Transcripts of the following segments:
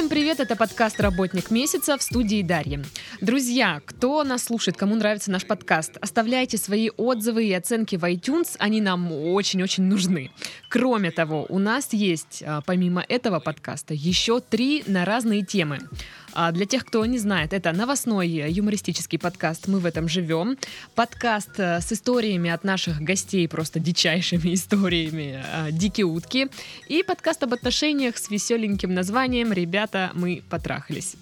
Всем привет, это подкаст «Работник месяца» в студии Дарьи. Друзья, кто нас слушает, кому нравится наш подкаст, оставляйте свои отзывы и оценки в iTunes, они нам очень-очень нужны. Кроме того, у нас есть, а, помимо этого подкаста, еще три на разные темы. А для тех, кто не знает, это новостной юмористический подкаст «Мы в этом живем». Подкаст э, с историями от наших гостей, просто дичайшими историями э, «Дикие утки». И подкаст об отношениях с веселеньким названием «Ребята, мы потрахались».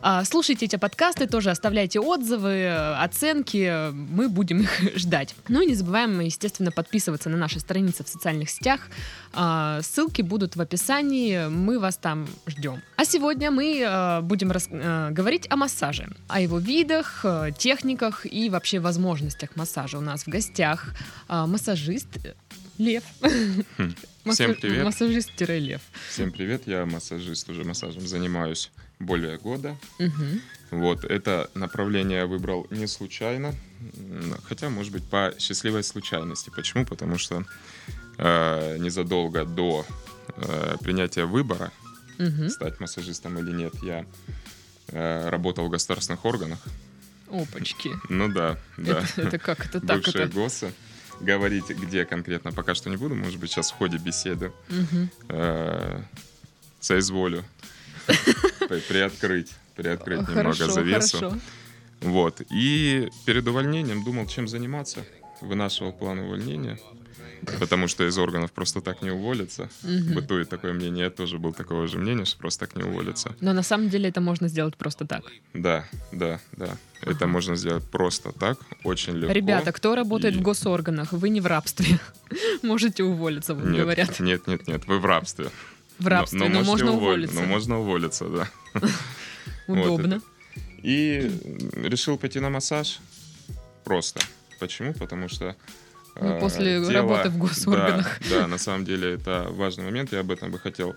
А, слушайте эти подкасты, тоже оставляйте отзывы, оценки, мы будем их ждать. Ну и не забываем, естественно, подписываться на наши страницы в социальных сетях. А, ссылки будут в описании, мы вас там ждем. А сегодня мы э, будем рас- э, говорить о массаже, о его видах, э, техниках и вообще возможностях массажа. У нас в гостях массажист Лев. Хм. Всем привет. Массажист-лев. Всем привет, я массажист, уже массажем занимаюсь более года. Угу. Вот, это направление я выбрал не случайно, хотя, может быть, по счастливой случайности. Почему? Потому что э, незадолго до э, принятия выбора, угу. стать массажистом или нет, я э, работал в государственных органах. Опачки. Ну да, да. Это, это как это так? Бывшие это? ГОСы. Говорить, где конкретно, пока что не буду. Может быть, сейчас в ходе беседы угу. э, соизволю приоткрыть, приоткрыть немного завесу. Вот. И перед увольнением думал, чем заниматься. Вынашивал план увольнения. Потому что из органов просто так не уволиться. Угу. Бытует такое мнение. Я тоже был такого же мнения, что просто так не уволиться. Но на самом деле это можно сделать просто так. Да, да, да. Ага. Это можно сделать просто так, очень легко. Ребята, кто работает и... в госорганах, вы не в рабстве. Можете уволиться, вам нет, говорят. Нет, нет, нет, вы в рабстве. В рабстве, но, но, но можно уволить, уволиться. Но можно уволиться, да. Удобно. И решил пойти на массаж просто. Почему? Потому что ну, э, после тело, работы в госорганах. Да, да, на самом деле это важный момент. Я об этом бы хотел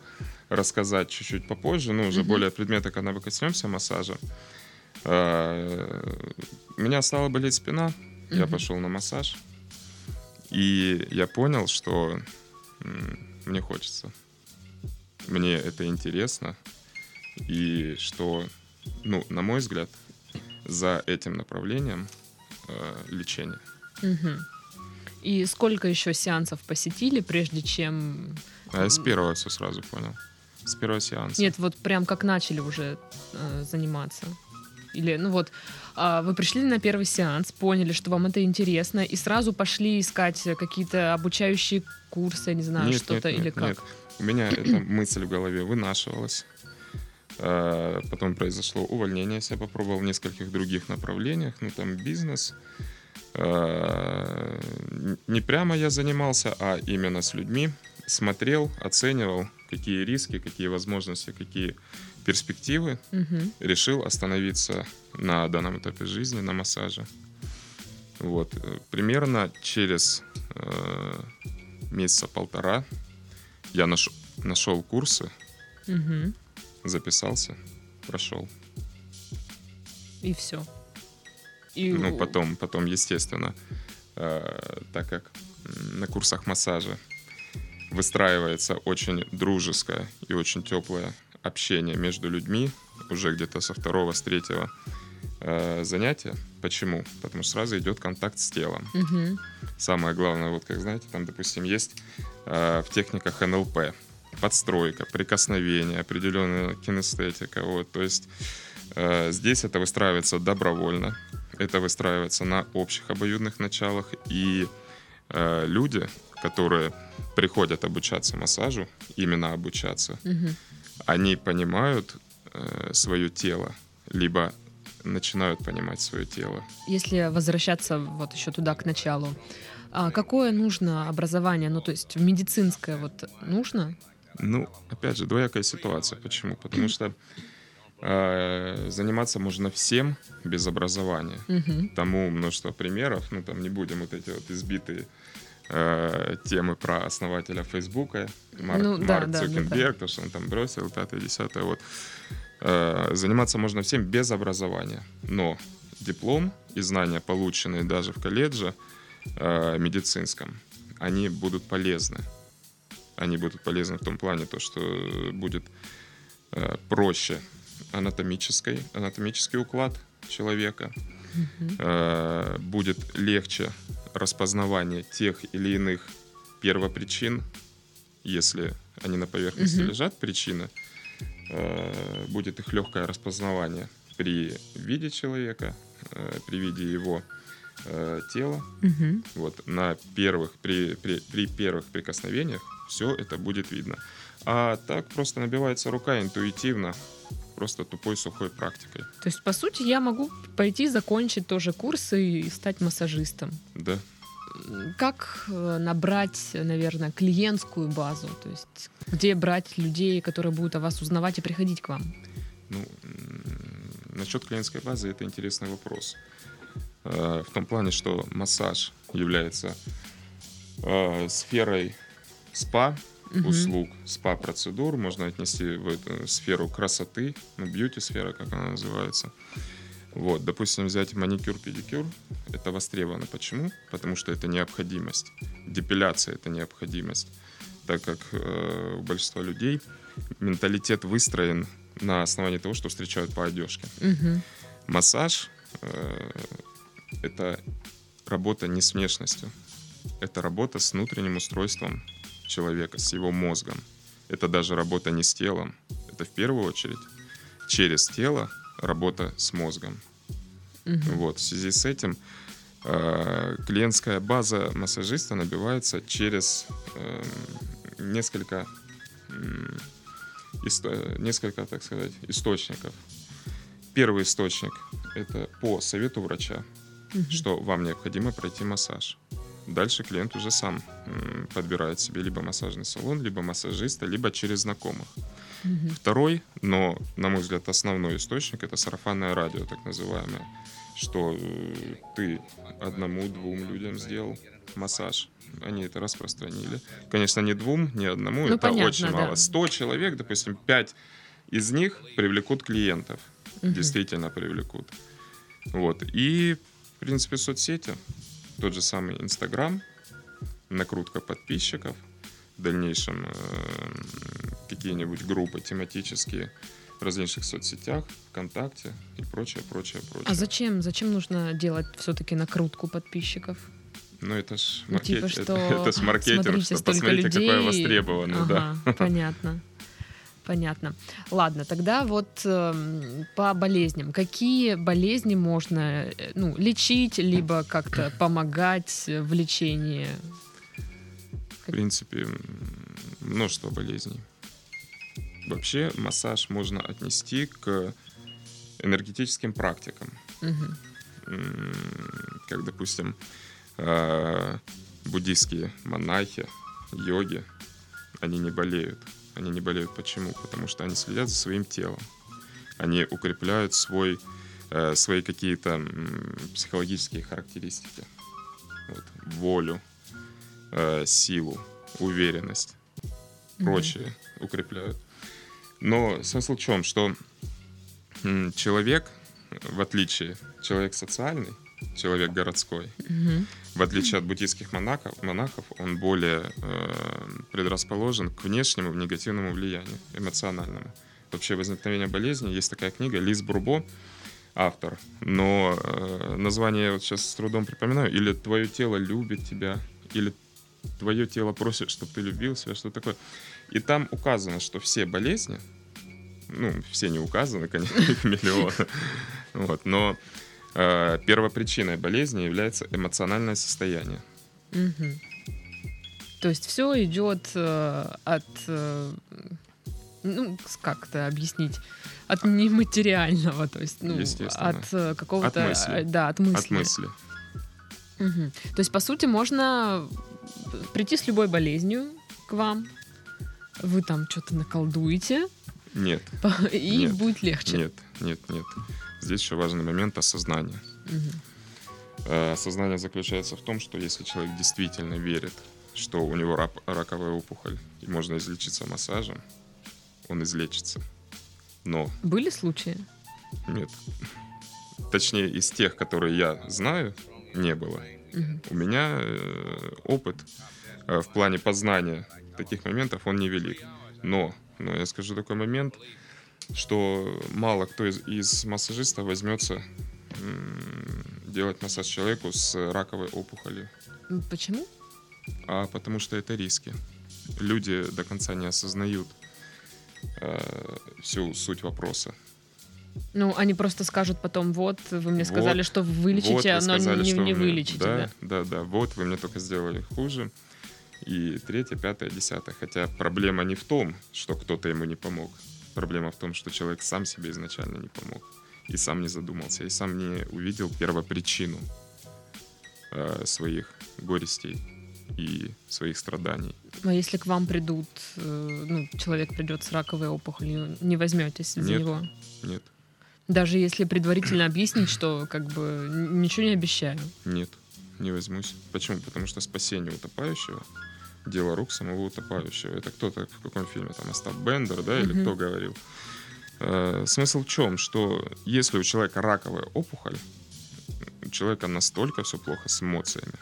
рассказать чуть-чуть попозже. Ну, уже более предмета, когда мы коснемся массажа. Э, у меня стала болеть спина. Я пошел на массаж. И я понял, что мне хочется мне это интересно, и что, ну, на мой взгляд, за этим направлением э, лечение. Угу. И сколько еще сеансов посетили, прежде чем... А я с первого все сразу понял. С первого сеанса. Нет, вот прям как начали уже э, заниматься. Или, ну вот, э, вы пришли на первый сеанс, поняли, что вам это интересно, и сразу пошли искать какие-то обучающие курсы, не знаю, что-то, или как? Нет. У меня эта мысль в голове вынашивалась. А, потом произошло увольнение. Я попробовал в нескольких других направлениях. Ну, там бизнес. Не прямо я занимался, а именно с людьми. Смотрел, оценивал, какие риски, какие возможности, какие перспективы. Угу. Решил остановиться на данном этапе жизни, на массаже. Вот. Примерно через э, месяца полтора я наш, нашел курсы, угу. записался, прошел. И все. И... Ну, потом, потом, естественно, э, так как на курсах массажа выстраивается очень дружеское и очень теплое общение между людьми уже где-то со второго, с третьего э, занятия. Почему? Потому что сразу идет контакт с телом. Угу. Самое главное, вот как знаете, там, допустим, есть Э, в техниках НЛП. Подстройка, прикосновение, определенная кинестетика. Вот. То есть э, здесь это выстраивается добровольно, это выстраивается на общих обоюдных началах. И э, люди, которые приходят обучаться массажу, именно обучаться, угу. они понимают э, свое тело, либо начинают понимать свое тело. Если возвращаться вот еще туда к началу, а какое нужно образование? Ну, то есть медицинское вот нужно? Ну, опять же, двоякая ситуация. Почему? Потому что заниматься можно всем без образования. Угу. Тому множество примеров. Ну, там не будем вот эти вот избитые э, темы про основателя Фейсбука, Марк, ну, да, Марк да, Цукенберг, да, то, что он там бросил, пятое, десятое. Вот. Э, заниматься можно всем без образования. Но диплом и знания, полученные даже в колледже, э, медицинском, они будут полезны. Они будут полезны в том плане, то, что будет э, проще анатомический, анатомический уклад человека, э, будет легче распознавание тех или иных первопричин, если они на поверхности Мгм. лежат, причины, э, будет их легкое распознавание при виде человека, э, при виде его тела. Мгм. Вот на первых при, при, при первых прикосновениях все это будет видно. А так просто набивается рука интуитивно, просто тупой сухой практикой. То есть, по сути, я могу пойти закончить тоже курсы и стать массажистом. Да. Как э, набрать, наверное, клиентскую базу? То есть, где брать людей, которые будут о вас узнавать и приходить к вам? Ну, насчет клиентской базы это интересный вопрос. Э, В том плане, что массаж является э, сферой спа, Мгм. услуг, спа-процедур, можно отнести в эту сферу красоты, ну, бьюти-сфера, как она называется. Вот, допустим, взять маникюр, педикюр, это востребовано. Почему? Потому что это необходимость. Депиляция — это необходимость. Так как э, у большинства людей менталитет выстроен на основании того, что встречают по одежке. Мгм. Массаж э, — это работа не с внешностью. Это работа с внутренним устройством человека, с его мозгом. Это даже работа не с телом. Это в первую очередь через тело работа с мозгом. Мгм. Вот, в связи с этим э, клиентская база массажиста набивается через э, несколько, м, исто- несколько, так сказать, источников. Первый источник – это по совету врача, Мгм. что вам необходимо пройти массаж. Дальше клиент уже сам подбирает себе либо массажный салон, либо массажиста, либо через знакомых. Мгм. Второй, но, на мой взгляд, основной источник это сарафанное радио, так называемое. Что э, ты одному-двум людям сделал массаж. Они это распространили. Конечно, не двум, не одному, Ну, это понятно, очень да. мало. 100 человек, допустим, 5 из них привлекут клиентов. Мгм. Действительно привлекут. Вот. И, в принципе, соцсети. Тот же самый Инстаграм, накрутка подписчиков, в дальнейшем э, какие-нибудь группы тематические в различных соцсетях, ВКонтакте и прочее, прочее, прочее. А зачем? Зачем нужно делать все-таки накрутку подписчиков? Ну, это ж Ну, маркет... типа, это, что это ж маркетинг, смотрите, что посмотрите, какое людей. востребовано, да. Ага, понятно. Понятно. Ладно, тогда вот эм, по болезням. Какие болезни можно э, ну, лечить, либо как-то помогать в лечении? В принципе, множество болезней. Вообще массаж можно отнести к энергетическим практикам. М, Как, допустим, э, буддийские монахи, йоги, они не болеют. Они не болеют почему? Потому что они следят за своим телом. Они укрепляют свой, э, свои какие-то м, психологические характеристики. Вот, волю, э, силу, уверенность, Мгм. прочие укрепляют. Но смысл в чем? Что м, человек, в отличие, человек социальный, человек городской, Мгм. В отличие от буддийских монахов, монахов он более э, предрасположен к внешнему негативному влиянию, эмоциональному. Вообще возникновение болезни, есть такая книга Лиз Брубо, автор, но э, название я вот сейчас с трудом припоминаю, или «Твое тело любит тебя», или «Твое тело просит, чтобы ты любил себя», что такое. И там указано, что все болезни, ну, все не указаны, конечно, их миллион, вот, но первопричиной болезни является эмоциональное состояние. Мгм. То есть все идет э, от, э, ну, как это объяснить, от нематериального, то есть, ну, от э, какого-то, От мысли. э, да, от мысли. От мысли. Мгм. То есть, по сути, можно прийти с любой болезнью к вам, вы там что-то наколдуете, Нет, и Нет. будет легче. нет, нет, нет. Здесь еще важный момент осознания. Мгм. Э, Осознание заключается в том, что если человек действительно верит, что у него рак- раковая опухоль и можно излечиться массажем, он излечится. Но Были случаи? нет. Точнее, из тех, которые я знаю, не было. Мгм. У меня э, опыт э, в плане познания таких моментов, он невелик. Но, но я скажу такой момент, что мало кто из, из массажистов возьмется делать массаж человеку с раковой опухолью. Почему? А потому что это риски. Люди до конца не осознают э, всю суть вопроса. Ну, они просто скажут потом, вот, вы мне сказали, вот, что вылечите, вот вы сказали, но не, не вылечите. Да, да, да, да, вот, вы мне только сделали хуже. И третье, пятое, десятое. Хотя проблема не в том, что кто-то ему не помог. Проблема в том, что человек сам себе изначально не помог. И сам не задумался, и сам не увидел первопричину э, своих горестей и своих страданий. А если к вам придут, э, ну, человек придет с раковой опухолью, не возьметесь за нет, него? Нет. Даже если предварительно объяснить, что как бы ничего не обещаю? Нет, не возьмусь. Почему? Потому что спасение утопающего дело рук самого утопающего. Это кто-то в каком фильме, там, Остап Бендер, да, или mm-hmm. кто говорил. Э, смысл в чем? Что если у человека раковая опухоль, у человека настолько все плохо с эмоциями,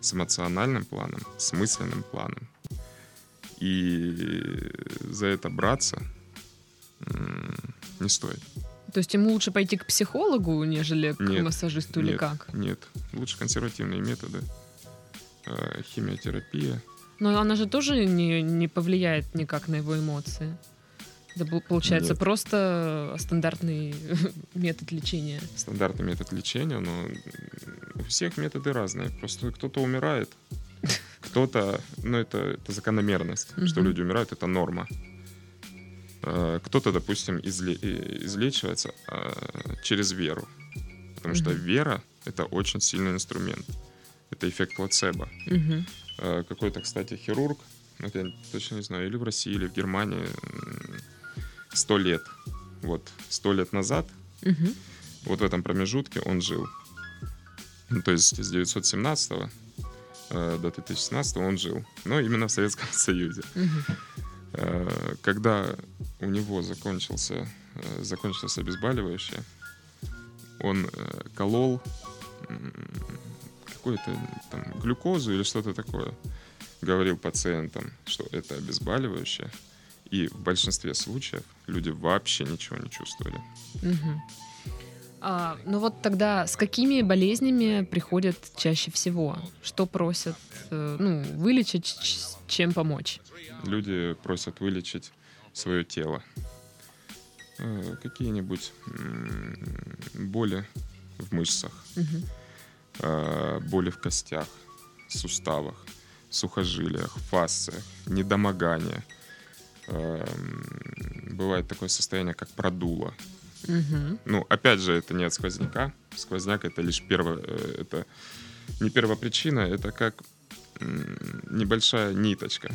с эмоциональным планом, с мысленным планом. И за это браться не стоит. То есть ему лучше пойти к психологу, нежели к нет, массажисту или нет, как? Нет, лучше консервативные методы. Э, химиотерапия. Но она же тоже не, не повлияет никак на его эмоции. Это получается Нет. просто стандартный метод лечения. Стандартный метод лечения, но у всех методы разные. Просто кто-то умирает, кто-то, ну это, это закономерность, что люди умирают, это норма. Э, кто-то, допустим, изле- излечивается а, через веру. Потому что вера — это очень сильный инструмент. Это эффект плацебо. Какой-то, кстати, хирург, ну, я точно не знаю, или в России, или в Германии, сто лет. Вот, сто лет назад, угу. вот в этом промежутке он жил. Ну, то есть с 917 э, до 2017 он жил. Но именно в Советском Союзе. Угу. Э, когда у него закончился, э, закончилось обезболивающее, он э, колол какую-то там глюкозу или что-то такое. Говорил пациентам, что это обезболивающее. И в большинстве случаев люди вообще ничего не чувствовали. Угу. А, ну вот тогда с какими болезнями приходят чаще всего? Что просят э, ну, вылечить, чем помочь? Люди просят вылечить свое тело. Э, какие-нибудь боли в мышцах, угу. Боли в костях, суставах, сухожилиях, фасциях, недомогание – Эм, бывает такое состояние, как продуло. Угу. Ну, опять же, это не от сквозняка. Сквозняк это лишь первое, э, это не первопричина, это как небольшая ниточка,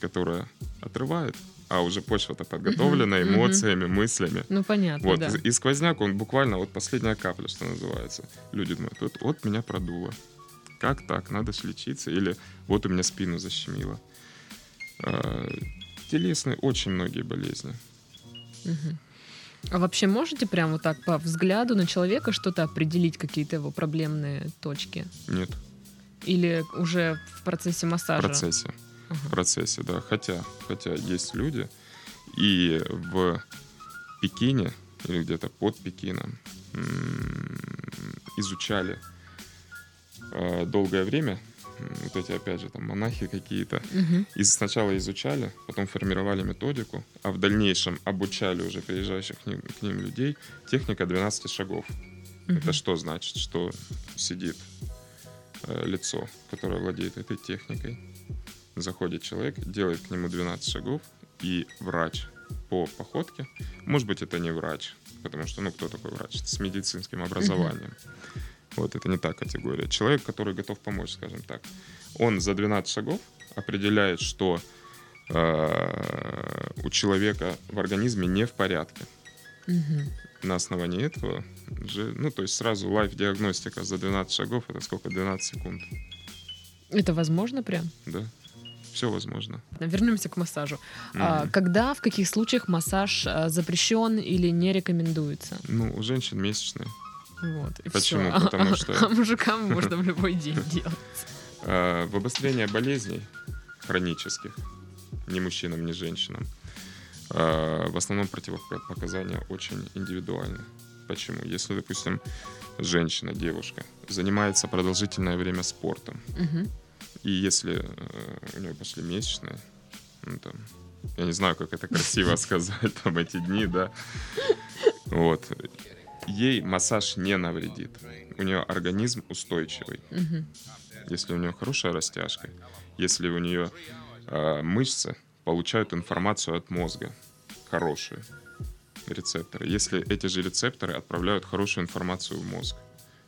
которая отрывает, а уже почва-то подготовлена эмоциями, мыслями. Ну, понятно, вот, да. И сквозняк, он буквально вот последняя капля, что называется. Люди думают, вот, вот меня продуло. Как так? Надо ж лечиться. Или вот у меня спину защемило. А, телесные очень многие болезни. Угу. А вообще можете прямо вот так по взгляду на человека что-то определить, какие-то его проблемные точки? Нет. Или уже в процессе массажа? В процессе. В процессе, да. Хотя, хотя есть люди, и в Пекине, или где-то под Пекином, изучали э, долгое время вот эти, опять же, там монахи какие-то. Угу. И сначала изучали, потом формировали методику, а в дальнейшем обучали уже приезжающих к ним, к ним людей техника 12 шагов. Угу. Это что значит? Что сидит э, лицо, которое владеет этой техникой, заходит человек, делает к нему 12 шагов, и врач по походке, может быть, это не врач, потому что, ну, кто такой врач? с медицинским образованием. Вот это не та категория. Человек, который готов помочь, скажем так. Он за 12 шагов определяет, что э, у человека в организме не в порядке. Угу. На основании этого же, ну, то есть сразу лайф-диагностика за 12 шагов, это сколько? 12 секунд. Это возможно прям? Да. Все возможно. Вернемся к массажу. Mm-hmm. А, когда, в каких случаях массаж а, запрещен или не рекомендуется? Ну, у женщин месячные. Вот, и Почему? Все. Потому что... А мужикам можно в любой день делать. А, в обострение болезней хронических, ни мужчинам, ни женщинам, в основном противопоказания очень индивидуальны. Почему? Если, допустим, женщина, девушка занимается продолжительное время спортом, Мгм. И если э, у нее пошли месячные, ну, там, я не знаю, как это красиво сказать, там эти дни, да, вот, ей массаж не навредит. У нее организм устойчивый. Мгм. Если у нее хорошая растяжка, если у нее э, мышцы получают информацию от мозга, хорошие рецепторы. Если эти же рецепторы отправляют хорошую информацию в мозг,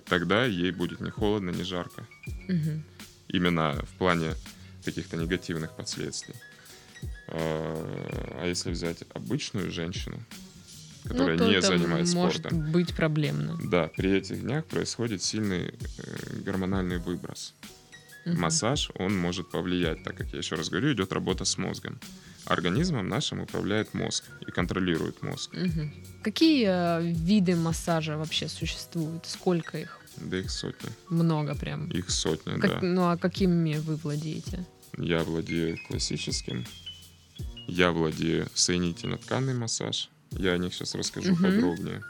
тогда ей будет ни холодно, ни жарко. Мгм. Именно в плане каких-то негативных последствий. А а если взять обычную женщину, которая ну, то не занимается может спортом, быть проблемно. да, при этих днях происходит сильный э, гормональный выброс. Мгм. Массаж, он может повлиять, так как я еще раз говорю, идет работа с мозгом. Организмом нашим управляет мозг и контролирует мозг. Мгм. Какие э, виды массажа вообще существуют? Сколько их? Да их сотни. Много прям. Их сотни, Как- да. Ну а какими вы владеете? Я владею классическим. Я владею соединительно-тканный массаж. Я о них сейчас расскажу Мгм. подробнее.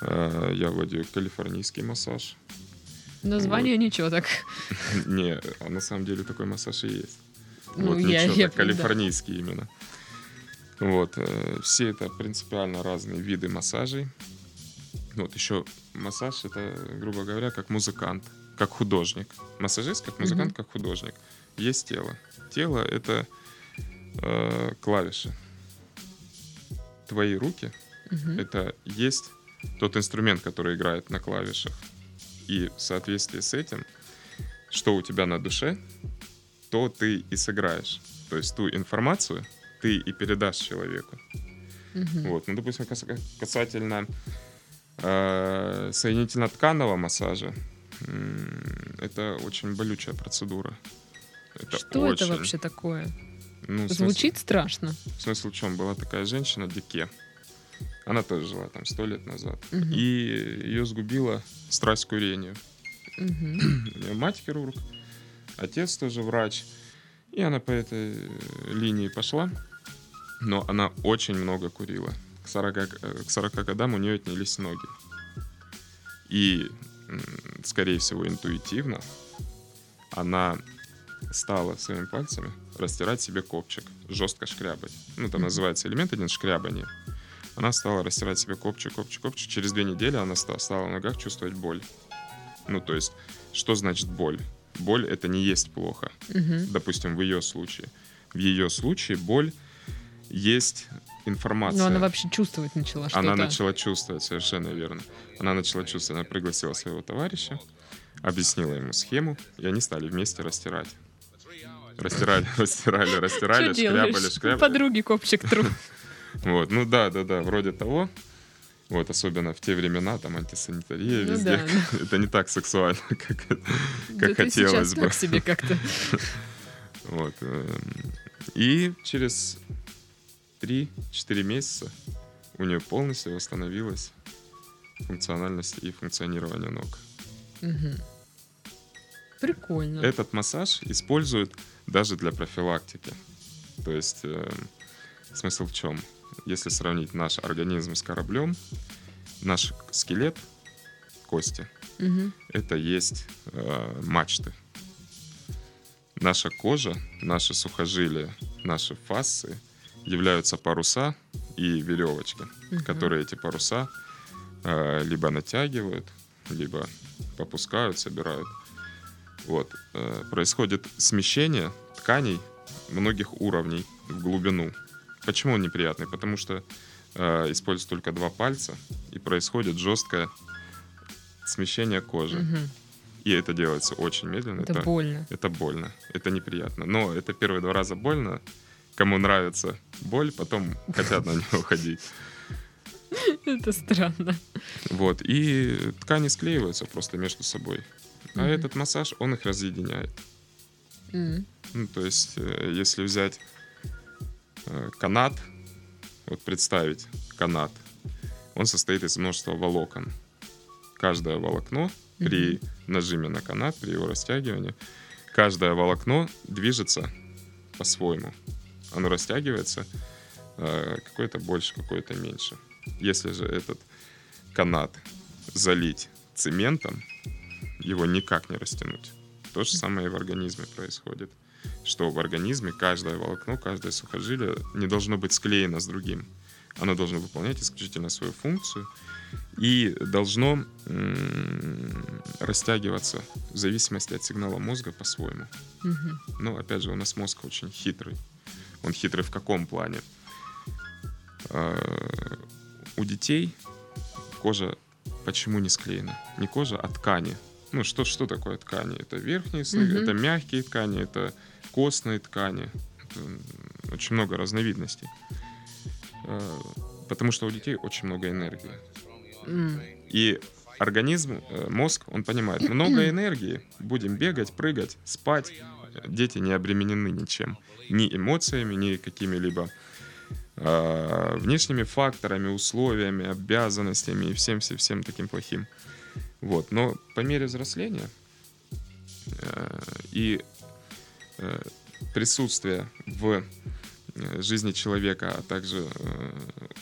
А, Я владею калифорнийский массаж. Название ничего так. Не, а на самом деле такой массаж и есть. Ну, вот я- ничего я- так, калифорнийский именно. Вот, э, все это принципиально разные виды массажей. Вот еще массаж это, грубо говоря, как музыкант, как художник. Массажист как музыкант, Мгм. как художник. Есть тело. Тело это э, клавиши. Твои руки Мгм. это есть тот инструмент, который играет на клавишах. И в соответствии с этим, что у тебя на душе, то ты и сыграешь. То есть ту информацию ты и передашь человеку. Мгм. Вот. Ну, допустим, кас- касательно э, соединительно-тканного массажа, это очень болючая процедура. Это Что это очень- вообще такое? ну, в смысле- Звучит страшно. Смысл в чем? Была такая женщина, Дике. Она тоже жила там сто лет назад. Мгм. И ее сгубила страсть к курению. Мгм. У нее мать хирург, отец тоже врач. И она по этой линии пошла. Но она очень много курила. К 40, э, к 40 годам у нее отнялись ноги. И, скорее всего, интуитивно она стала своими пальцами растирать себе копчик, жестко шкрябать. Ну, там называется элемент один шкрябание. Она стала растирать себе копчик, копчик, копчик. Через две недели она ста- стала в ногах чувствовать боль. Ну, то есть, что значит боль? Боль — это не есть плохо. Мгм. Допустим, в ее случае. В ее случае боль есть информация. Но она вообще чувствовать начала что-то. Она начала чувствовать, совершенно верно. Она начала чувствовать, она пригласила своего товарища, объяснила ему схему, и они стали вместе растирать. Растирали, растирали, растирали, шкрябали, шкрябали. Подруги копчик тру. Вот, ну да, да, да, вроде того. Вот, особенно в те времена, там, антисанитария Ну везде. да, Это не так сексуально, как, Да как ты хотелось бы. так себе как-то. Вот. эм, И через 3-4 месяца у нее полностью восстановилась функциональность и функционирование ног. Мгм. Прикольно. Этот массаж используют даже для профилактики. То есть эм, смысл в чем? Если сравнить наш организм с кораблем, наш скелет, кости, Мгм. это есть э, мачты. Наша кожа, наши сухожилия, наши фасции являются паруса и веревочка, Мгм. которые эти паруса э, либо натягивают, либо попускают, собирают. Вот. э, происходит смещение тканей многих уровней в глубину. Почему он неприятный? Потому что э, используют только два пальца, и происходит жесткое смещение кожи. Мгм. И это делается очень медленно. Это больно. это больно, это неприятно. Но это первые два раза больно. Кому нравится боль, потом хотят на нее уходить. Это странно. Вот. И ткани склеиваются просто между собой. А этот массаж, он их разъединяет. Ну, то есть, э, если взять э, канат, вот представить канат, он состоит из множества волокон. Каждое волокно при нажиме на канат, при его растягивании, каждое волокно движется по-своему. Оно растягивается э, какой-то больше, какой-то меньше. Если же этот канат залить цементом, его никак не растянуть. То же самое и в организме происходит. Что в организме каждое волокно, каждое сухожилие не должно быть склеено с другим. Оно должно выполнять исключительно свою функцию и должно растягиваться в зависимости от сигнала мозга по-своему. Угу. Но опять же, у нас мозг очень хитрый. Он хитрый в каком плане? А, у детей кожа почему не склеена? Не кожа, а ткани. Ну, что, что такое ткани? Это верхние слои, mm-hmm. это мягкие ткани, это костные ткани. Это очень много разновидностей. А, потому что у детей очень много энергии. Mm. И организм, э, мозг, он понимает, много энергии, будем бегать, прыгать, спать. Дети не обременены ничем. Ни эмоциями, ни какими-либо э, внешними факторами, условиями, обязанностями и всем-всем-всем таким плохим. Вот. Но по мере взросления э, и э, присутствия в э, жизни человека, а также э,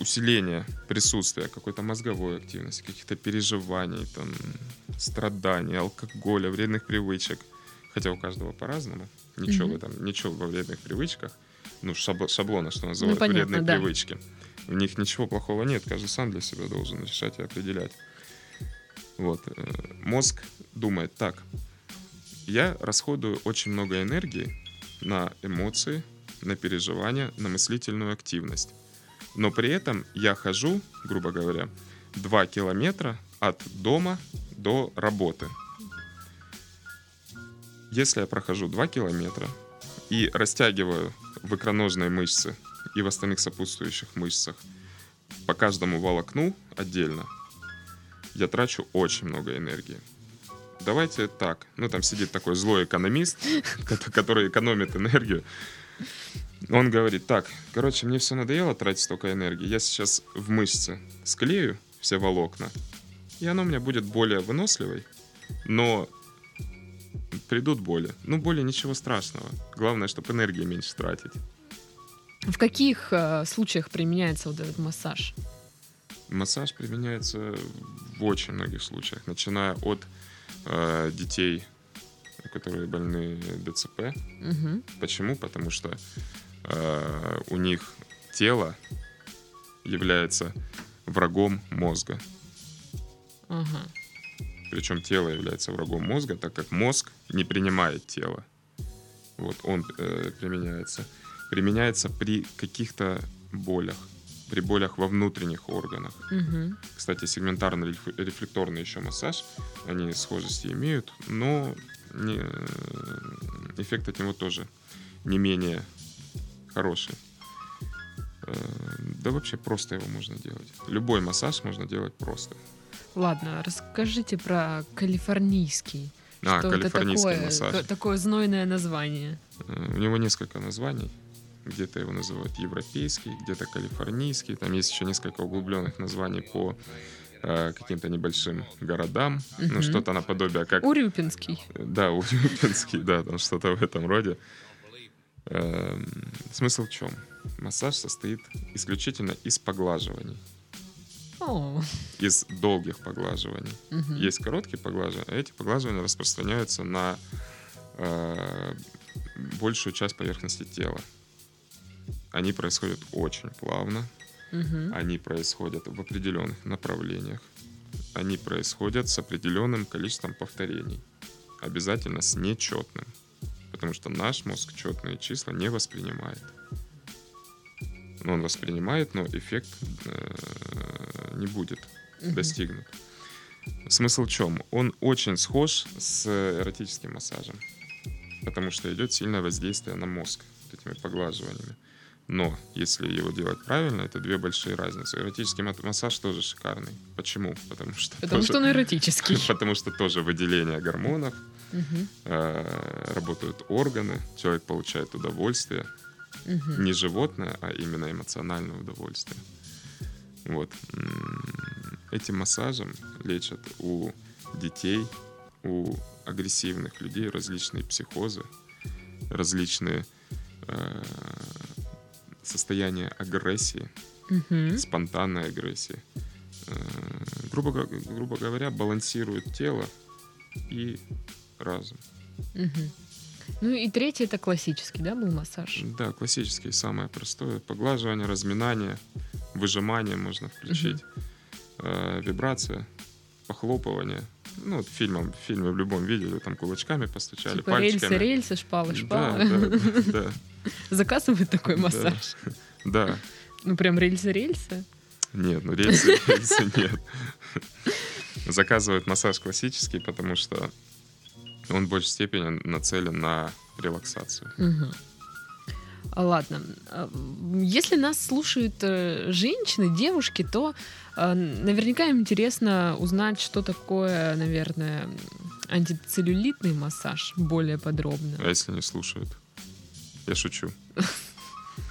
усиление присутствия какой-то мозговой активности, каких-то переживаний, там, страданий, алкоголя, вредных привычек. Хотя у каждого по-разному. Ничего mm-hmm. в этом, ничего во вредных привычках ну, шаблона, что называют, ну, понятно, вредные да. привычки. В них ничего плохого нет, каждый сам для себя должен решать и определять. Вот. Э, мозг думает так. Я расходую очень много энергии на эмоции, на переживания, на мыслительную активность. Но при этом я хожу, грубо говоря, 2 километра от дома до работы. Если я прохожу 2 километра и растягиваю в икроножной мышце и в остальных сопутствующих мышцах по каждому волокну отдельно я трачу очень много энергии. Давайте так. Ну, там сидит такой злой экономист, который экономит энергию. Он говорит, так, короче, мне все надоело тратить столько энергии. Я сейчас в мышце склею все волокна, и оно у меня будет более выносливой, но придут боли. Ну, боли ничего страшного. Главное, чтобы энергии меньше тратить. В каких э, случаях применяется вот этот массаж? Массаж применяется в очень многих случаях, начиная от э, детей, которые больны ДЦП. Угу. Почему? Потому что э, у них тело является врагом мозга. Ага. Причем тело является врагом мозга, так как мозг не принимает тело. Вот он э, применяется. Применяется при каких-то болях, при болях во внутренних органах. Угу. Кстати, сегментарно-рефлекторный еще массаж, они схожести имеют, но не, эффект от него тоже не менее хороший. Э, да вообще просто его можно делать. Любой массаж можно делать просто. Ладно, расскажите про калифорнийский. А, что калифорнийский это такое, массаж. Такое знойное название. Э, у него несколько названий. Где-то его называют европейский, где-то калифорнийский. Там есть еще несколько углубленных названий по э, каким-то небольшим городам. Угу. Ну, что-то наподобие как... Урюпинский. Да, Урюпинский, да, там что-то в этом роде. Э, смысл в чем? Массаж состоит исключительно из поглаживаний. Oh. Из долгих поглаживаний. Uh-huh. Есть короткие поглаживания, а эти поглаживания распространяются на э, большую часть поверхности тела. Они происходят очень плавно. Uh-huh. Они происходят в определенных направлениях. Они происходят с определенным количеством повторений. Обязательно с нечетным. Потому что наш мозг четные числа не воспринимает. Он воспринимает, но эффект э, не будет угу. достигнут. Смысл в чем? Он очень схож с эротическим массажем, потому что идет сильное воздействие на мозг этими поглаживаниями. Но если его делать правильно, это две большие разницы. Эротический массаж тоже шикарный. Почему? Потому что потому тоже, что он эротический. Потому что тоже выделение гормонов, угу. э, работают органы, человек получает удовольствие. Угу. Не животное, а именно эмоциональное удовольствие. Вот. Этим массажем лечат у детей, у агрессивных людей различные психозы, различные э, состояние агрессии, Мгм. спонтанной агрессии. Э, грубо, грубо говоря, балансирует тело и разум. Мгм. Ну и третий это классический, да, был массаж? Да, классический, самое простое. Поглаживание, разминание, выжимание можно включить. Э, вибрация, похлопывание. Ну, вот фильмом, в фильме в любом видели, там кулачками постучали, Типа рельсы, пальчиками. рельсы, шпалы, Да, шпалы. да, да, Заказывают такой Да. массаж. да. Ну прям рельсы, рельсы. Нет, ну рельсы, рельсы нет. Заказывают массаж классический, потому что он в большей степени нацелен на релаксацию. Мгм. А, Ладно. А, Если нас слушают э, женщины, девушки, то э, наверняка им интересно узнать, что такое, наверное, антицеллюлитный массаж более подробно. А если не слушают? Я шучу.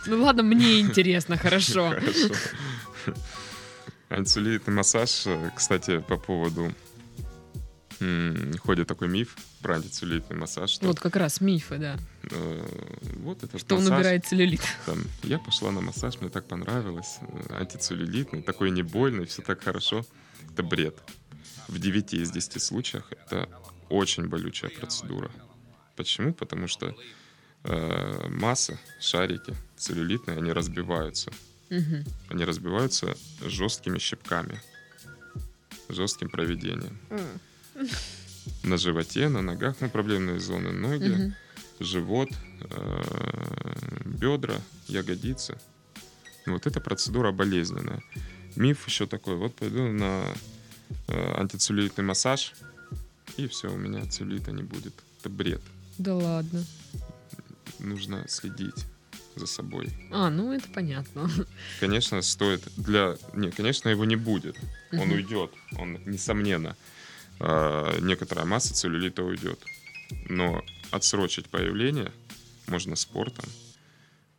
Ну ладно, мне интересно, хорошо. Хорошо. Антицеллюлитный массаж, э, кстати, по поводу ходит такой миф про антицеллюлитный массаж, что Вот как раз мифы, да. э, вот этот Что он массаж, убирает целлюлит. там, я пошла на массаж, мне так понравилось, э, антицеллюлитный, такой не больный, все так хорошо. Это бред. В 9 из 10 случаях это очень болючая процедура. Почему? Потому что э, масса, шарики целлюлитные, они разбиваются. Мгм. Они разбиваются жесткими щипками, жестким проведением. На животе, на ногах, ну, проблемные зоны, ноги, Мгм. живот, э, бедра, ягодицы. Вот эта процедура болезненная. Миф еще такой, вот пойду на э, антицеллюлитный массаж, и все, у меня целлюлита не будет. Это бред. Да ладно. Нужно следить за собой. А, ну это понятно. Конечно, стоит для... Не, конечно, его не будет. Он уйдет. Он, несомненно, э, некоторая масса целлюлита уйдет. Но отсрочить появление можно спортом,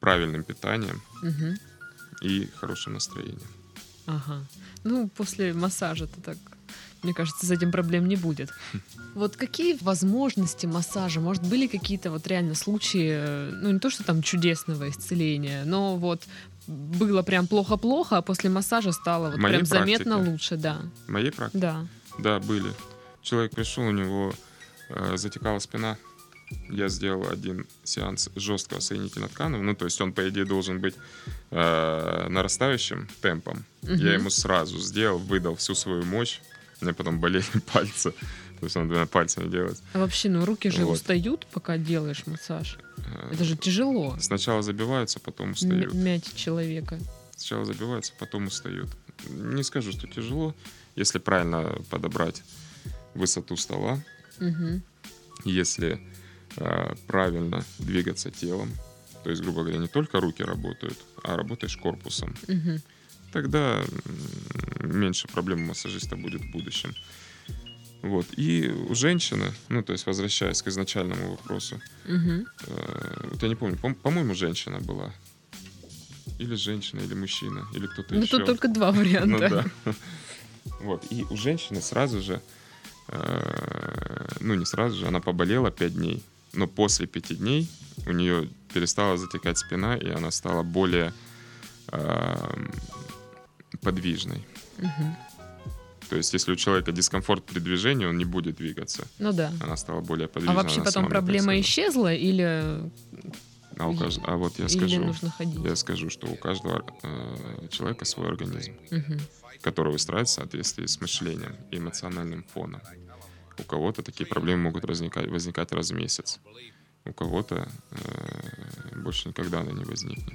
правильным питанием Мгм. и хорошим настроением. Ага. Ну, после массажа-то так, мне кажется, с этим проблем не будет. Вот какие возможности массажа? Может, были какие-то вот реально случаи, э, ну, не то, что там чудесного исцеления, но вот было прям плохо-плохо, а после массажа стало вот моей прям заметно практике. лучше, да. Моей практике, Да. да, были. Человек пришел, у него э, затекала спина. Я сделал один сеанс жесткого соединительно-тканного. Ну, то есть он, по идее, должен быть э, нарастающим темпом. Мгм. Я ему сразу сделал, выдал всю свою мощь. У меня потом болели пальцы. То есть он двумя пальцами делает. А вообще, ну, руки же Вот. устают, пока делаешь массаж. Э, Это же тяжело. Сначала забиваются, потом м- устают. Мять человека. Сначала забиваются, потом устают. Не скажу, что тяжело, если правильно подобрать высоту стола, Мгм. если э, правильно двигаться телом, то есть, грубо говоря, не только руки работают, а работаешь корпусом, Мгм. тогда меньше проблем у массажиста будет в будущем. Вот. И у женщины, ну, то есть, возвращаясь к изначальному вопросу, Мгм. э, вот я не помню, по- по-моему, женщина была. Или женщина, или мужчина, или кто-то Ну, еще. тут только два Ну варианта. да. Вот. И у женщины сразу же, ну не сразу же, она поболела 5 дней. Но после 5 дней у нее перестала затекать спина, и она стала более э, подвижной. То есть, если у человека дискомфорт при движении, он не будет двигаться. Ну да. Она стала более А подвижной. вообще она потом проблема исчезла или. А, у кажд- а вот я или скажу, я скажу, что у каждого э, человека свой организм. Мгм. Который выстраивается в соответствии с мышлением и эмоциональным фоном. У кого-то такие проблемы могут возникать, возникать раз в месяц. У кого-то э, больше никогда она не возникнет.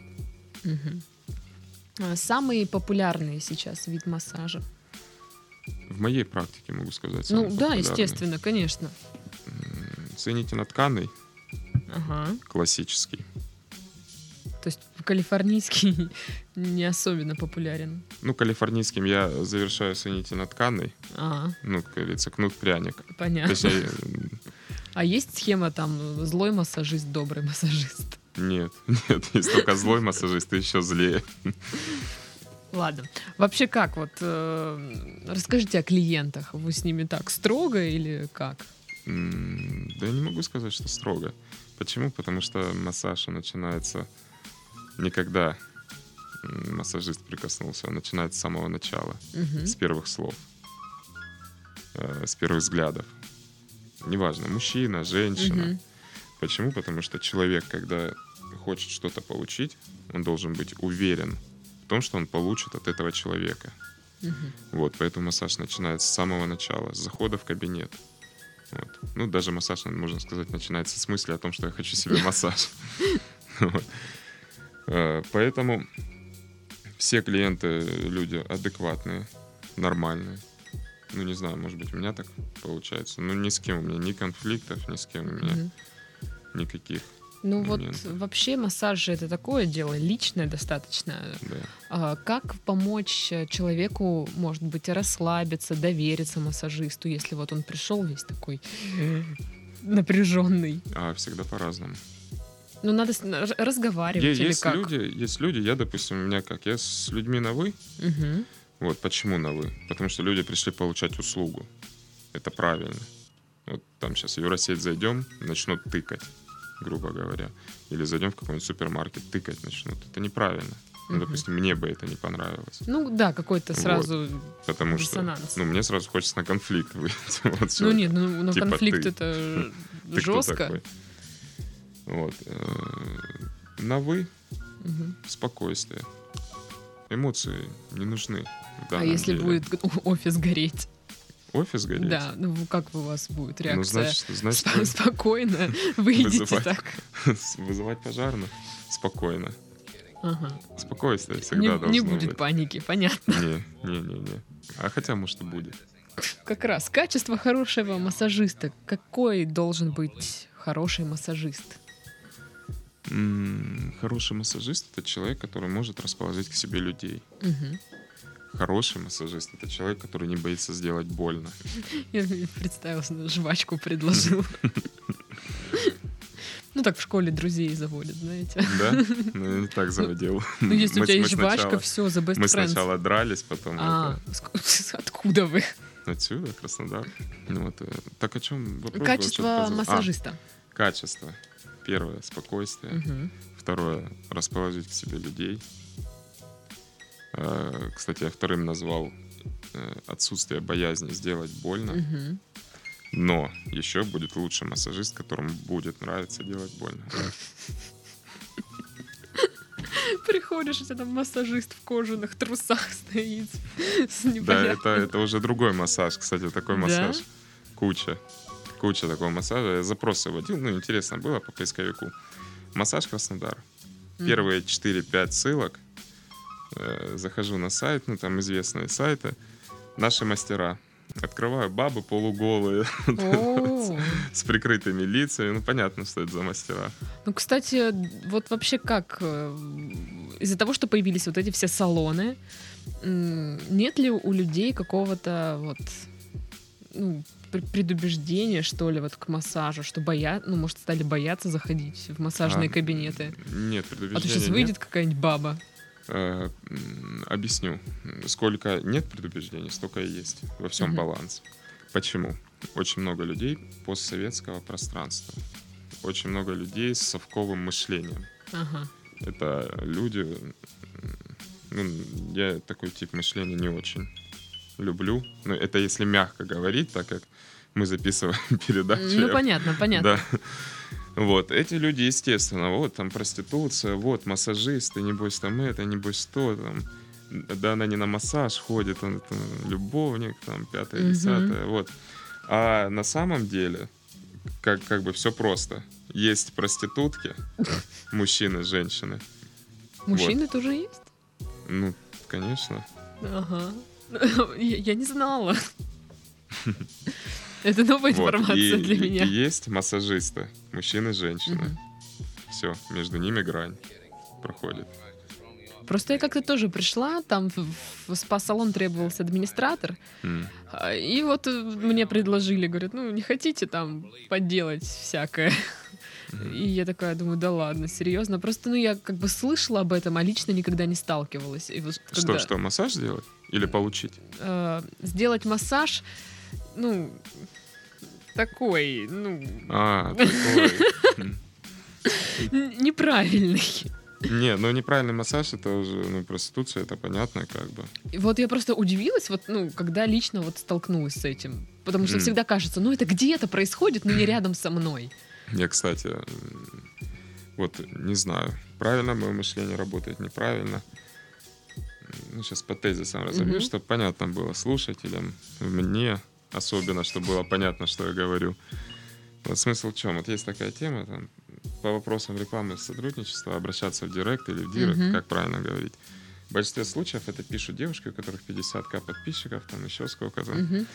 А, Самый популярный сейчас вид массажа. В моей практике могу сказать. Ну да, естественно, конечно. М, Соединительно-тканный, Ага. классический. То есть калифорнийский не особенно популярен. Ну, калифорнийским я завершаю соединительно-тканный. А, Ну, как говорится, кнут-пряник. понятно. Точнее, А есть схема там злой массажист, добрый массажист? нет, нет, есть только злой массажист, и еще злее. Ладно. Вообще как вот? э, расскажите о клиентах. Вы с ними так строго или как? Да я не могу сказать, что строго. Почему? Потому что массаж начинается никогда массажист прикоснулся, он начинает с самого начала, угу. с первых слов, э, с первых взглядов. Неважно, мужчина, женщина. Угу. Почему? Потому что человек, когда хочет что-то получить, он должен быть уверен в том, что он получит от этого человека. Угу. Вот, поэтому массаж начинается с самого начала, с захода в кабинет. Вот. Ну, даже массаж, можно сказать, начинается с мысли о том, что я хочу себе массаж. Э, поэтому все клиенты люди адекватные, нормальные. Ну, не знаю, может быть, у меня так получается. Ну, ни с кем у меня ни конфликтов, ни с кем у меня никаких. Ну вот вообще массаж же это такое дело личное достаточно. Да. А, как помочь человеку, может быть, расслабиться, довериться массажисту, если вот он пришел весь такой напряженный? А всегда по-разному. Ну, надо разговаривать есть или как? Люди, есть люди, я, допустим, у меня как, я с людьми на «вы». Угу. Вот, почему на «вы»? Потому что люди пришли получать услугу. Это правильно. Вот там сейчас в Евросеть зайдем, начнут тыкать, грубо говоря. Или зайдем в какой-нибудь супермаркет, тыкать начнут. Это неправильно. Ну, допустим, мне бы это не понравилось. Ну да, какой-то сразу вот. Потому диссонанс. что, ну, мне сразу хочется на конфликт выйти. вот ну нет, ну на типа конфликт ты. это жестко. Вот. Э, на вы угу. спокойствие. Эмоции не нужны. А если деле. будет офис гореть? Офис гореть? Да, ну как у вас будет реакция? Ну, значит, значит Сп- спокойно выйдите вызывать, так. Вызывать пожарно спокойно. Ага. Спокойствие всегда не, Не будет быть. паники, понятно. Не, не, не, не. А хотя, может, и будет. Как раз качество хорошего массажиста. Какой должен быть хороший массажист? Хороший массажист это человек, который может расположить к себе людей. Угу. Хороший массажист это человек, который не боится сделать больно. Я представила, жвачку предложил. Ну так в школе друзей заводят, знаете. Да? Ну я не так заводил. Ну если у тебя есть жвачка, все, the best Мы сначала дрались, потом А, откуда вы? Отсюда, Краснодар. Ну вот, э, так о чем вопрос? Качество а, массажиста. Качество. Первое — спокойствие. Угу. Второе — расположить к себе людей. Э, кстати, я вторым назвал э, отсутствие боязни сделать больно. Угу. Но еще будет лучше массажист, которому будет нравиться делать больно. Приходишь, у тебя там массажист в кожаных трусах стоит. Да, это, это уже другой массаж, кстати, такой массаж. Куча куча такого массажа. Я запросы вводил, ну, интересно было по поисковику. Массаж Краснодар. Первые 4-5 ссылок. Э, захожу на сайт, ну, там известные сайты. Наши мастера. Открываю бабы полуголые с прикрытыми лицами. Ну, понятно, что это за мастера. Ну, кстати, вот вообще как? Э, из-за того, что появились вот эти все салоны, нет ли у людей какого-то вот ну, предубеждение, что ли, вот к массажу, что боя, ну, может, стали бояться заходить в массажные а, кабинеты? Нет, предубеждения А то сейчас выйдет какая-нибудь баба. Э, объясню. Сколько нет предубеждений, столько и есть. Во всем угу. баланс. Почему? Очень много людей постсоветского пространства. Очень много людей с совковым мышлением. Ага. Это люди... Ну, я такой тип мышления не очень люблю. Ну, это если мягко говорить, так как мы записываем передачу. Ну, понятно, понятно. Да. Вот, эти люди, естественно, вот там проституция, вот массажисты, небось там это, небось то, там, да она не на массаж ходит, он там, любовник, там, пятое, десятое, вот. А на самом деле, как, как бы все просто. Есть проститутки, мужчины, женщины. Мужчины вот. тоже есть? Ну, конечно. Ага. Я не знала. Это новая информация для меня. Есть массажисты, мужчины и женщины. Все, между ними грань проходит. Просто я как-то тоже пришла, там в спа-салон требовался администратор, mm. и вот э, мне предложили, говорят, ну не хотите там подделать всякое. Mm. И я такая думаю, да ладно, серьезно. Просто, ну, я как бы слышала об этом, а лично никогда не сталкивалась. И вот, когда... Что, что, массаж делать? Или получить? Э, сделать массаж, ну, такой, ну... А, такой. Неправильный. Не, ну неправильный массаж это уже, ну, проституция, это понятно, как бы. И вот я просто удивилась, вот, ну, когда лично вот столкнулась с этим. Потому что всегда кажется, ну, это где-то происходит, но не рядом со мной. Я, кстати, вот не знаю, правильно мое мышление работает, неправильно. Ну, сейчас по тезисам разобью, Мгм. чтобы понятно было слушателям, мне особенно, чтобы было понятно, что я говорю. Вот смысл в чем? Вот есть такая тема, там, по вопросам рекламы сотрудничества обращаться в директ или в директ, Мгм. как правильно говорить. В большинстве случаев это пишут девушки, у которых 50к подписчиков, там еще сколько-то. Мгм.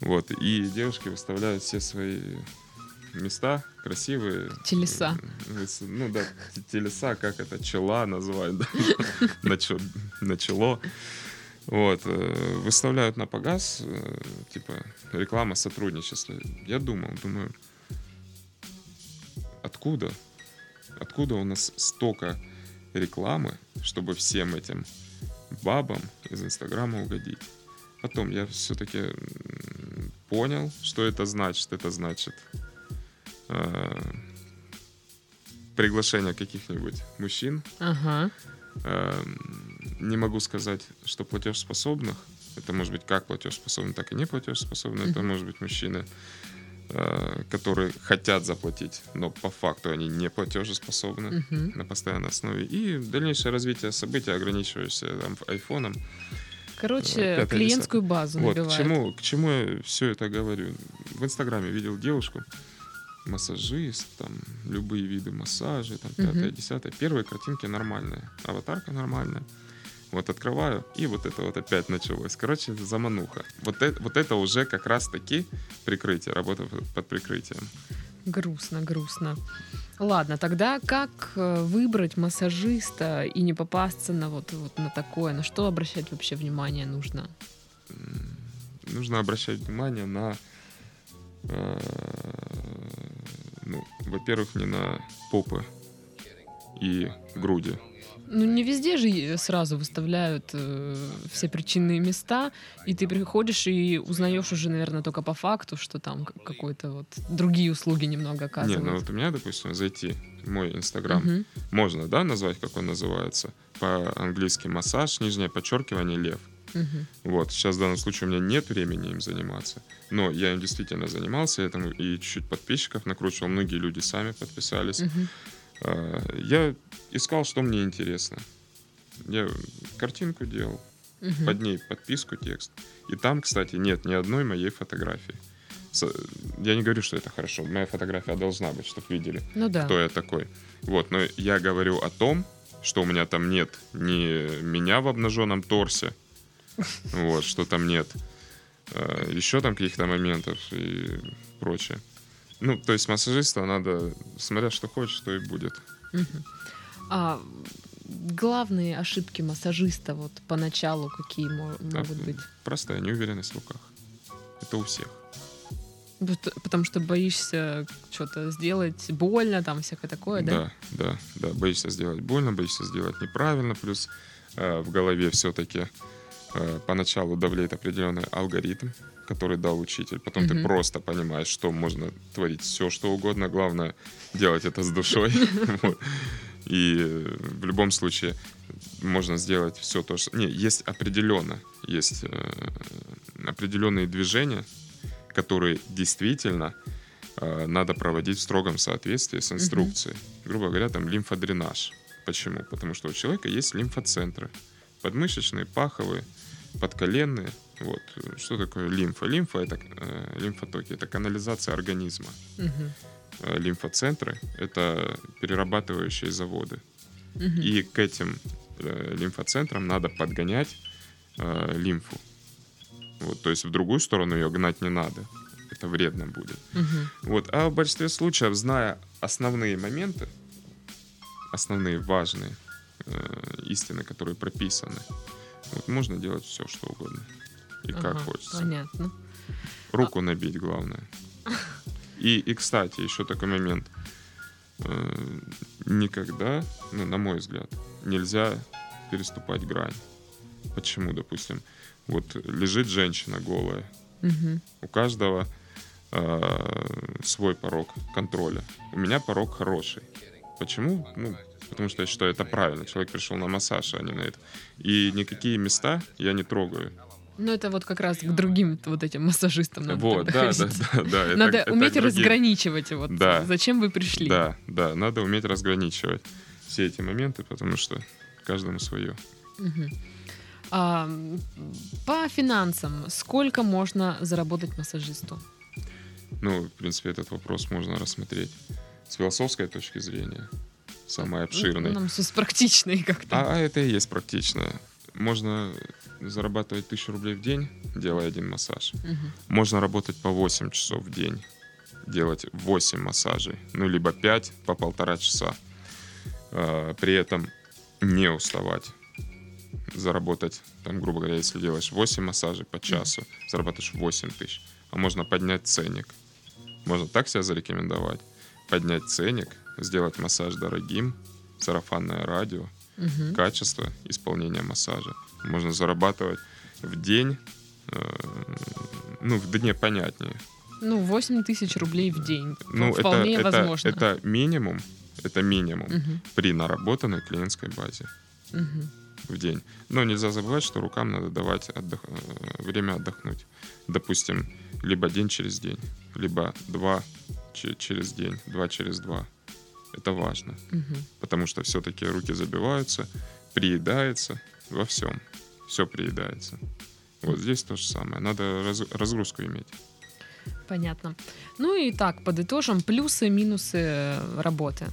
Вот, и девушки выставляют все свои места красивые. Телеса. Выс- Ну да, телеса, как это, чела называют, да? Начало. Вот, э, выставляют на погас, э, типа, реклама сотрудничества. Я думал, думаю, откуда? Откуда у нас столько рекламы, чтобы всем этим бабам из Инстаграма угодить? Потом я все-таки понял, что это значит. Это значит э, приглашение каких-нибудь мужчин. Ага. Э, не могу сказать, что платежеспособных. Это может быть как платежеспособные, так и не платежеспособные. Это может быть мужчины, э, которые хотят заплатить, но по факту они не платежеспособны на постоянной основе. И дальнейшее развитие событий, ограничивающееся там, айфоном. Короче, Пятое, клиентскую базу Вот, к набивает. чему, к чему я все это говорю. В Инстаграме видел девушку, массажист, там, любые виды массажей, там, пятое, десятое. Первые картинки нормальные, аватарка нормальная. Вот открываю, и вот это вот опять началось. Короче, замануха. Вот это, вот это уже как раз-таки прикрытие, работа под прикрытием. Грустно, грустно. Ладно, тогда как э, выбрать массажиста и не попасться на вот, вот на такое? На что обращать вообще внимание нужно? Нужно обращать внимание на, э, ну, во-первых, не на попы и груди. Ну, не везде же э, сразу выставляют э, все причинные места, и ты приходишь и узнаешь уже, наверное, только по факту, что там какой-то вот другие услуги немного Не, оказывают. ну вот у меня, допустим, зайти в мой инстаграм, Мгм. можно, да, назвать, как он называется? По-английски массаж, нижнее подчеркивание, лев. Мгм. Вот, сейчас в данном случае у меня нет времени им заниматься, но я им действительно занимался этому и чуть-чуть подписчиков накручивал, многие люди сами подписались. А, Я искал, что мне интересно. Я картинку делал, Мгм. под ней подписку, текст. И там, кстати, нет ни одной моей фотографии. Я не говорю, что это хорошо. Моя фотография должна быть, чтобы видели, Ну да. кто я такой. Вот, но я говорю о том, что у меня там нет ни меня в обнаженном торсе, вот, что там нет э, еще там каких-то моментов и прочее. Ну, то есть массажиста надо, смотря что хочешь, то и будет. А главные ошибки массажиста вот поначалу какие мо- могут быть? Простая неуверенность в руках. Это у всех. Пот- Потому что боишься что-то сделать больно, там всякое такое, да? Да, да, да. Боишься сделать больно, боишься сделать неправильно. Плюс э, в голове все-таки поначалу давлеет определенный алгоритм, который дал учитель. Потом ты Мгм. просто понимаешь, что можно творить все, что угодно. Главное делать это с душой. И э, в любом случае можно сделать все то, что... Не, есть определенно, есть э, определенные движения, которые действительно э, надо проводить в строгом соответствии с инструкцией. Грубо говоря, там лимфодренаж. Почему? Потому что у человека есть лимфоцентры. Подмышечные, паховые, подколенные. Вот. Что такое лимфа? Лимфа — это э, лимфотоки, это канализация организма. Э, лимфоцентры — это перерабатывающие заводы. Мгм. И к этим э, лимфоцентрам надо подгонять э, лимфу. Вот, то есть в другую сторону ее гнать не надо. Это вредно будет. Мгм. Вот. А в большинстве случаев, зная основные моменты, основные важные э, истины, которые прописаны, вот можно делать все, что угодно. И как Ага, хочется. Понятно. Руку набить главное. И, и, кстати, еще такой момент. Э, Никогда, ну, на мой взгляд, нельзя переступать грань. Почему, допустим, вот лежит женщина голая, Мгм. у каждого э, свой порог контроля. У меня порог хороший. Почему? Ну, потому что я считаю, это правильно. Человек пришел на массаж, а не на это. И никакие места я не трогаю. Ну, это вот как раз к другим вот этим массажистам надо Вот, да, да, да, да. Надо это, уметь это разграничивать вот. Да. Зачем вы пришли? Да, да, надо уметь разграничивать все эти моменты, потому что каждому свое. Угу. А, по финансам, сколько можно заработать массажисту? Ну, в принципе, этот вопрос можно рассмотреть с философской точки зрения, самой обширной. Нам с практичной как-то. А, а это и есть практично. Можно зарабатывать тысячу рублей в день, делая один массаж. Угу. Можно работать по 8 часов в день, делать 8 массажей, ну, либо 5 по полтора часа. А, при этом не уставать. Заработать, там, грубо говоря, если делаешь 8 массажей по часу, mm зарабатываешь 8 тысяч. А можно поднять ценник. Можно так себя зарекомендовать. Поднять ценник, сделать массаж дорогим, сарафанное радио, Угу. качество исполнения массажа. Можно зарабатывать в день, э, ну, в дне понятнее. Ну, 8 тысяч рублей в день. Ну, Вполне это, это, возможно. это минимум, это минимум Мгм. при наработанной клиентской базе Мгм. в день. Но нельзя забывать, что рукам надо давать отдох- э, время отдохнуть. Допустим, либо день через день, либо два че- через день, два через два. Это важно, Мгм. потому что все-таки руки забиваются, приедается во всем. Все приедается. Вот здесь то же самое. Надо раз- разгрузку иметь. Понятно. Ну и так, подытожим. Плюсы, минусы э, работы.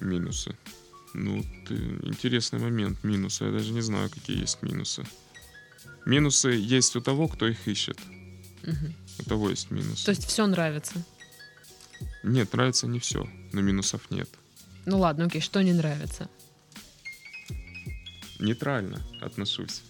Минусы. Ну, ты, интересный момент. Минусы. Я даже не знаю, какие есть минусы. Минусы есть у того, кто их ищет. Мгм. У того есть минусы. То есть все нравится. Нет, нравится не все, но минусов нет. Ну ладно, окей, что не нравится? Нейтрально отношусь.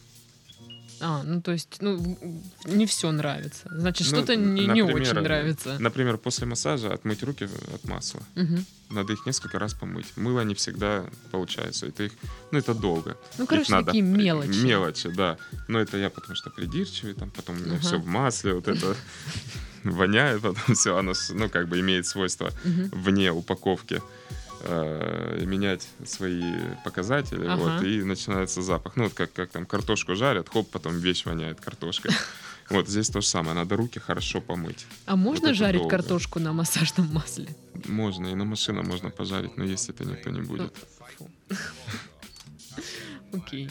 А, ну то есть, ну, не все нравится. Значит, Ну, что-то не, не например, очень нравится. Например, после массажа отмыть руки от масла. Мгм. Надо их несколько раз помыть. Мыло не всегда получается. Это их, ну это долго. Ну, Их короче, надо такие при- мелочи. Мелочи, да. Но это я потому что придирчивый, там потом у меня Ага. все в масле, вот это воняет, потом все, оно, ну, как бы имеет свойство вне упаковки э, менять свои показатели, Ага. вот, и начинается запах. Ну, вот как, как там картошку жарят, хоп, потом вещь воняет картошкой. Вот здесь то же самое, надо руки хорошо помыть. А можно это жарить долго. картошку на массажном масле? Можно, и на машину можно пожарить, но есть это никто не будет. Окей.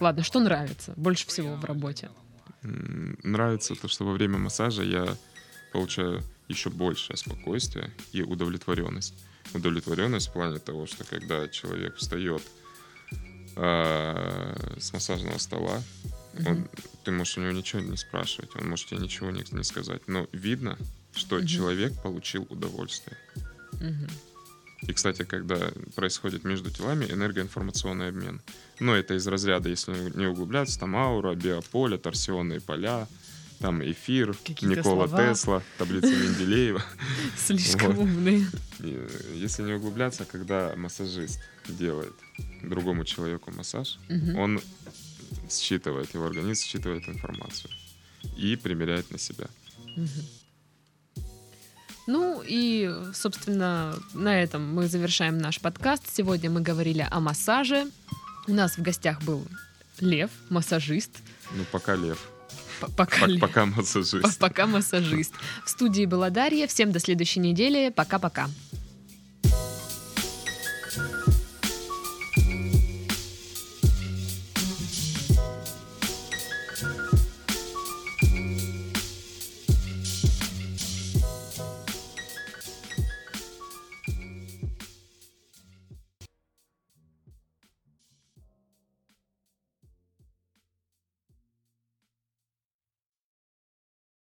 Ладно, что нравится больше всего в работе? Нравится то, что во время массажа я получаю еще большее спокойствие и удовлетворенность. Удовлетворенность в плане того, что когда человек встает а, с массажного стола, он, Мгм. ты можешь у него ничего не спрашивать, он может тебе ничего не, не сказать, но видно, что Мгм. человек получил удовольствие. Мгм. И, кстати, когда происходит между телами энергоинформационный обмен. Но это из разряда, если не углубляться, там аура, биополе, торсионные поля, там эфир, Какие-то Никола слова. Тесла, таблица Менделеева. Слишком Вот. умные. Э, Если не углубляться, когда массажист делает другому человеку массаж, он считывает, его организм считывает информацию и примеряет на себя. Ну и, собственно, на этом мы завершаем наш подкаст. Сегодня мы говорили о массаже. У нас в гостях был Лев, массажист. Ну, пока лев, Пока, пока массажист. пока массажист. В студии была Дарья. Всем до следующей недели. Пока-пока.